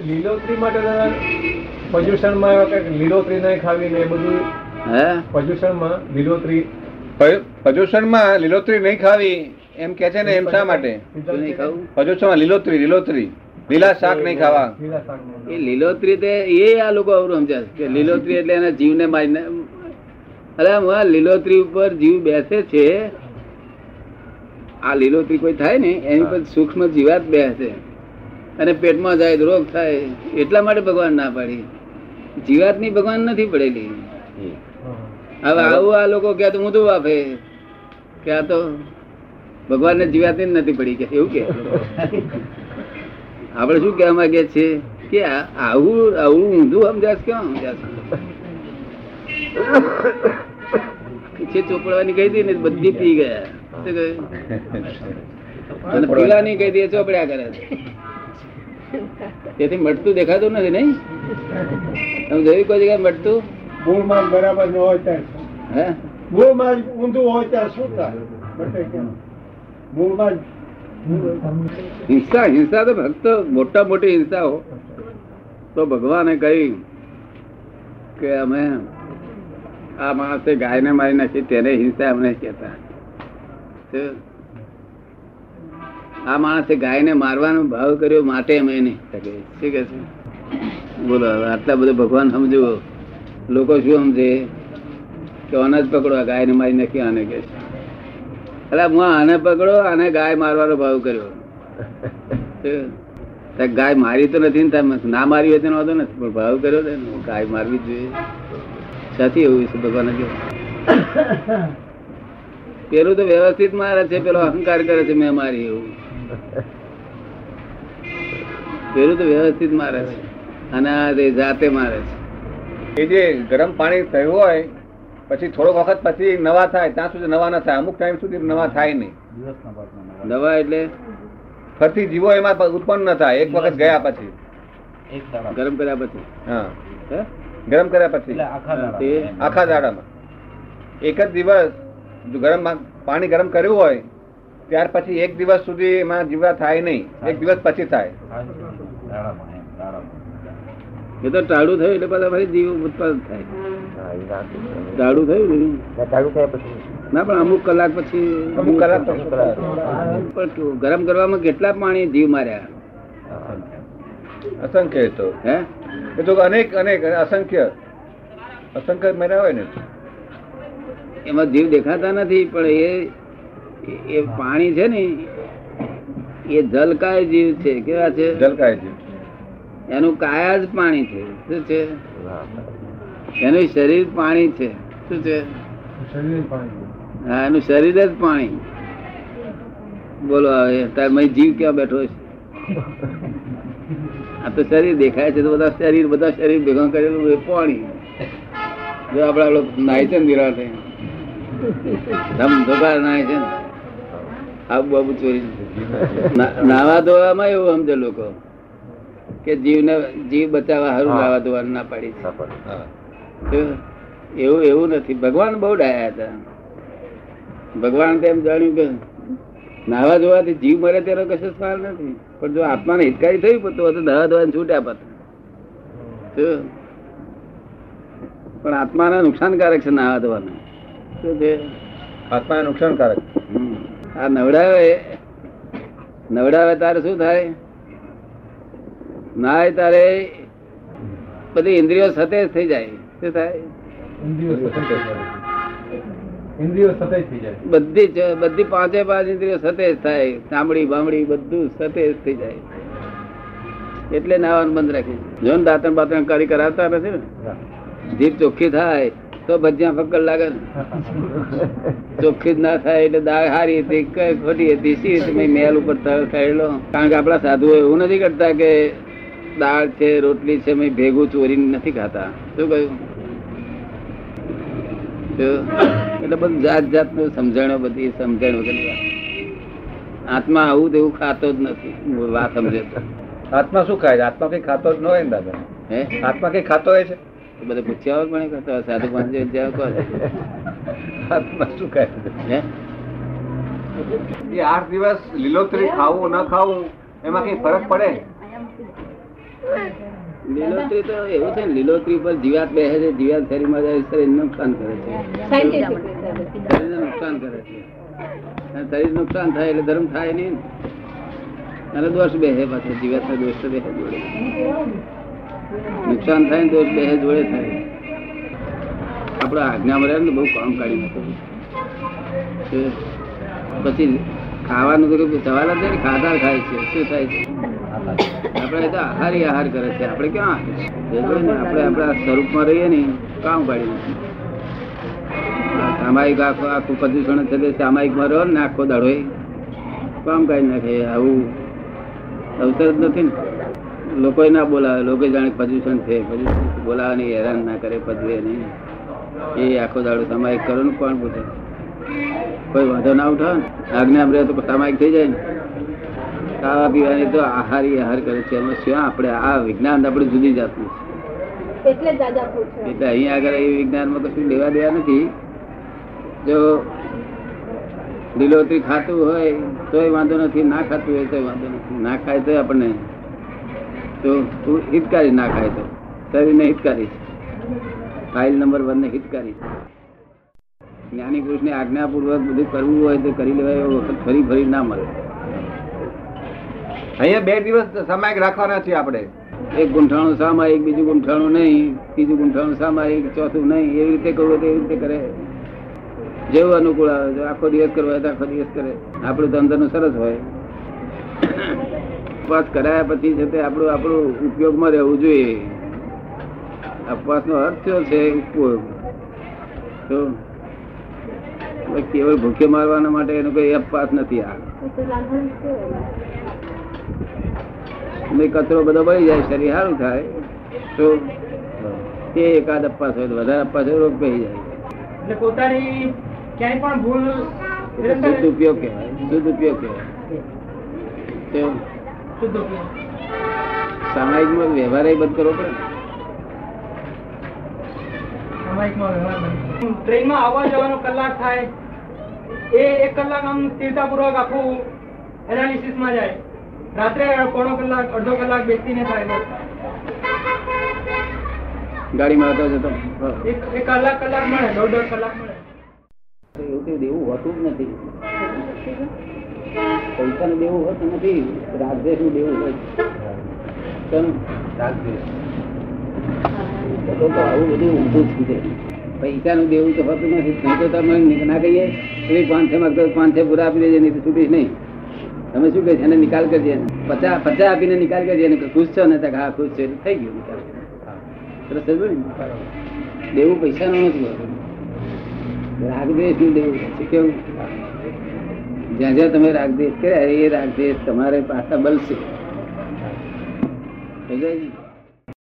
લીલોતરી માટે પર્યુષણમાં એવા કંઈક લીલોતરી નહીં ખાવી ને એ બધું હે? પર્યુષણમાં લીલોતરી. પ્રદૂષણમાં લીલોતરી નહીં ખાવી એમ કે છે ને એમ શા માટે? પ્રદૂષણમાં લીલોતરી લીલોતરી. લીલા શાક નહીં ખાવા. એ લીલોતરી તે એ આ લોકો અવરું સમજ્યા કે લીલોતરી એટલે એના જીવને મારીને અરે હું લીલોતરી ઉપર જીવ બેસે છે. આ લીલોતરી કોઈ થાય ને એની પર સૂક્ષ્મ જીવાત બેસે. અને પેટમાં જાય રોગ થાય એટલા માટે ભગવાન ના પાડી. જીવાતની ભગવાન નથી પડેલી. હવે આવું આ લોકો કે તો ઊંધું વાપે. કે આ તો ભગવાન ને જીવાતી જ નથી પડી કે એવું કે. આપણે શું કહેવા માંગીએ છીએ? કે આવું આવું ઊંધું સમજાશ કેમ સમજાશ? છે ચોપડવાની કહી દી ને બધી પી ગયા? અને પીવાની કહી દે ચોપડ્યા કરે. છે. તેથી મટતું દેખાતું નથી નહીં? તમે જોયું કોઈ જગ્યાએ મટતું? મૂળમાં બરાબર ન હોય ત્યાં હે? મૂળમાં જ ઊંધું હોય ત્યાં શું થાય? મૂળ કેમ? હિંસા હિંસા તો ભક્ત મોટા મોટી હિંસા હો તો ભગવાને કહ્યું કે અમે આ માણસે ગાયને મારી નાખી તેને હિંસા અમને કહેતા? આ માણસે ગાયને મારવાનો ભાવ કર્યો માટે અમે નહીં શકે શું કે છે? બોલો આટલા બધું ભગવાન સમજવો. લોકો શું સમજે? કે આને જ પકડો, આ ગાયને મારી નાખી, આને કે અરે હું આને પકડો, આને ગાય મારવાનો ભાવ કર્યો? ગાય મારી તો નથી ને ના મારી હોય તેનો વાંધો નથી, પણ ભાવ કર્યો ને ગાય મારવી જ જોઈએ. સાથી એવું છે, ભગવાન પેલું તો વ્યવસ્થિત મારે છે, પેલો અહંકાર કરે છે, મેં મારી એવું. પેલું તો વ્યવસ્થિત મારે છે. અને આ જાતે મારે છે. એ જે ગરમ પાણી થયું હોય પછી થોડોક વખત પછી નવા થાય ત્યાં સુધી નવા ના થાય. અમુક ટાઈમ સુધી નવા થાય નહીં. નવા એટલે? ફરતી જીવો એમાં ઉત્પન્ન ન થાય. એક વખત ગયા પછી. ગરમ કર્યા પછી? હા. હે? ગરમ કર્યા પછી. આખા દાડામાં. એક જ દિવસ જો ગરમ મા- પાણી ગરમ કર્યું હોય ત્યાર પછી એક દિવસ સુધી એમાં જીવા થાય નહીં. એક દિવસ પછી થાય. એ તો ટાળું થયું એટલે બધા ફરી જીવ ઉત્પાદન થાય. ટાળું થયું ને ના પણ અમુક કલાક પછી અમુક કલાક પણ ગરમ કરવામાં કેટલા પાણી જીવ માર્યા? અસંખ્ય. તો. હે? એ તો અનેક અનેક અસંખ્ય. અસંખ્ય મર્યા હોય ને. એમાં જીવ દેખાતા નથી પણ એ એ પાણી છે ને એ જલકાય જીવ છે. કેવા છે? જલકાય છે એનું કાયા જ પાણી છે. શું છે? એનું શરીર પાણી છે. શું છે? હા, એનું શરીર જ પાણી. બોલો હવે, તારે જીવ ક્યાં બેઠો છે? આ તો શરીર દેખાય છે તો બધા શરીર બધા શરીર ભેગા કરેલું એ પાણી. જો આપડે લોકો નાય છે ને વિરાટ ધમ ધોકાર નાય છે ને. આબુ બાબુ ચોરી. નાવા ધોવામાં એવું સમજે લોકો. કે જીવને જીવ બચાવવા સારું નાવા ધોવાનું ના પાડી છે. એવું એવું નથી. ભગવાન બહુ ડાયા હતા. ભગવાન તેમ જાણ્યું કે નાવા ધોવાથી જીવ મરે તેનો કશો સવાલ નથી. પણ જો આત્માને હિતકારી થયું તો તો નાવા ધોવાને છૂટ્યા પત શું? પણ આત્માને નુકસાનકારક છે નાવા ધોવાનું. શું છે આત્માને નુકસાનકારક. આ નવડાવે નવડાવે તારે શું થાય? નાય તારે બધી ઇન્દ્રિયો સતેજ થઈ જાય. શું થાય? ઇન્દ્રિયો સતત થઈ જાય. ઇન્દ્રિયો સતત થઈ જાય. બધી બધી પાંચે પાંચ ઇન્દ્રિયો સતેજ થાય. ચામડી બામડી બધું સતેજ થઈ જાય. એટલે નાવાનું બંધ રાખી. જો દાંતણ બાતણ કરી કરાવતા નથી ને? જીભ ચોખ્ખી થાય તો ભજીયા ફક્કર લાગે ચોખ્ખી જ ના થાય એટલે દાળ હારી હતી ખોટી હતી. સી મેલ ઉપર થયેલો કારણ કે આપણા સાધુઓ એવું નથી કરતા કે દાળ છે રોટલી છે મેં ભેગું ચોરીને નથી ખાતા. શું કહ્યું? એટલે બધું જાત જાતનું સમજણો બધી સમજણ વગર આત્મા આવું તેવું ખાતો જ નથી. વાત સમજે આત્મા શું ખાય છે? આત્મા કઈ ખાતો જ ન હોય ને દાદા? હે? આત્મા કઈ ખાતો હોય છે? બધે પૂછ્યા હોય પણ કરતા? હોય. સાધુ પાંચ આત્મા શું ખાય છે? હે? એ આઠ દિવસ લીલોતરી ખાવું ન ખાવું એમાં કઈ ફરક પડે? લીલોતરી તો એવું છે ને લીલોતરી પર જીવાત બેસે છે જીવાત શરીરમાં જાય શરીરને નુકસાન કરે છે. શરીરને નુકસાન કરે છે. શરીર નુકસાન થાય એટલે ધર્મ થાય નહીં ને. અને દોષ બેસે પાછો જીવાત દોષ તો બેસે જોડે. નુકસાન થાય ને દોષ બેસે જોડે થાય. આપડે આજ્ઞામાં રહે ને બહુ કામ કાઢી નાખે પછી ખાવાનું તો કઈ સવાલ જ નહીં ખાધા ખાય છે. શું થાય છે? આપણે તો આહારી કરે છે. આપણે ક્યાં? આપણે આપણા સ્વરૂપમાં રહીએ ને, કામ કાઢી સામાયિક આખું આખું પ્રદૂષણ છે તે સામાયિકમાં રહો ને આખો દાડો કામ કાઢી નાખે. આવું અવસર જ નથી ને. લોકો ના બોલાવે. લોકો જાણે પ્રદૂષણ છે. પ્રદૂષણ બોલાવે નહીં, હેરાન ના કરે, પદવે નહીં. એ આખો દાડો સામાયિક કરો ને કોણ પૂછે કોઈ વાંધો ના ઉઠાવે આજ્ઞા તો સામાયિક થઈ જાય ને. ખાવા પીવાની તો આહારી આહાર કરે છે. એમાં શું આપણે આ વિજ્ઞાન આપણે જુદી જાતનું છે. એટલે અહીંયા આગળ એ વિજ્ઞાનમાં કશું લેવા દેવા નથી. જો લીલોતરી ખાતું હોય તોય વાંધો નથી. ના ખાતું હોય તોય વાંધો નથી. ના ખાય તો આપણને તો હિતકારી ના ખાય તો. શરીરને હિતકારી. ફાઇલ નંબર વન ને હિતકારી. છે જ્ઞાની પુરુષને આજ્ઞાપૂર્વક બધું કરવું હોય તો કરી લેવાય એવો વખત ફરી ફરી ના મળે. અહીંયા બે દિવસ સામાયિક રાખવાના છે આપણે. એક ગુંઠાણું સામાયિક બીજું ગુંઠાણું નહીં, ત્રીજું ગુંઠાણું સામાયિક ચોથું નહીં. એવી રીતે કરવું તો એવી રીતે કરે. જેવું અનુકૂળ આવે આખો દિવસ કરવો હોય તો આખો દિવસ કરે. આપણું ધંધાનું સરસ હોય. ઉપવાસ કરાયા પછી છે તે આપણું આપણું ઉપયોગમાં રહેવું જોઈએ. ઉપવાસનો અર્થ થયો છે ઉપયોગ. તો કેવળ ભૂખે મારવાના માટે એનો કોઈ અપવાસ નથી આ. ને કચરો બધો બળી જાય શરીર સારું થાય તો તે એકાદ અપવાસ હોય વધારે અપવાસ હોય રોગ પહી જાય. એટલે પોતાની ક્યાંય પણ ભૂલ શુદ્ધ ઉપયોગ કહેવાય શુદ્ધ ઉપયોગ કહેવાય. સામાયિકમાં વ્યવહાર બંધ કરવો પડે. ટ્રેનમાં આવવા જવાનો કલાક થાય એ એક કલાક આમ સ્થિરતાપૂર્વક આખું એનાલિસિસમાં જાય. રાત્રે પોણો કલાક અડધો કલાક બેસીને થાય. ગાડીમાં આવતો જતો. એક એક કલાક કલાક મળે દોઢ દોઢ કલાક મળે. એવું દેવું હોતું જ નથી. પૈસાનું દેવું હોતું નથી રાગદ્વેષનું દેવું હોય? તો તો આવું બધું ઊંધું જ છે. પૈસાનું દેવું તો હોતું નથી. તો તમે ના કહીએ પાંચ પાંચસો માંગતો તો પાંચસો પૂરા આપી દેજે નહીં છૂટીશ નહીં. તમે શું કહે એને નિકાલ કરજે પચાસ પચાસ આપીને નિકાલ કરજે એને. ખુશ છો ને? હા, ખુશ છે. એટલે થઈ ગયું નિકાલ. સરસ થયું ને? દેવું નથી રાગદ્વેષનું દેવું? છે કેવું? જ્યાં જ્યાં તમે રાગદેશ કર્યા, એ રાગદેશ તમારે પાછા બલશે. સમજાય ને?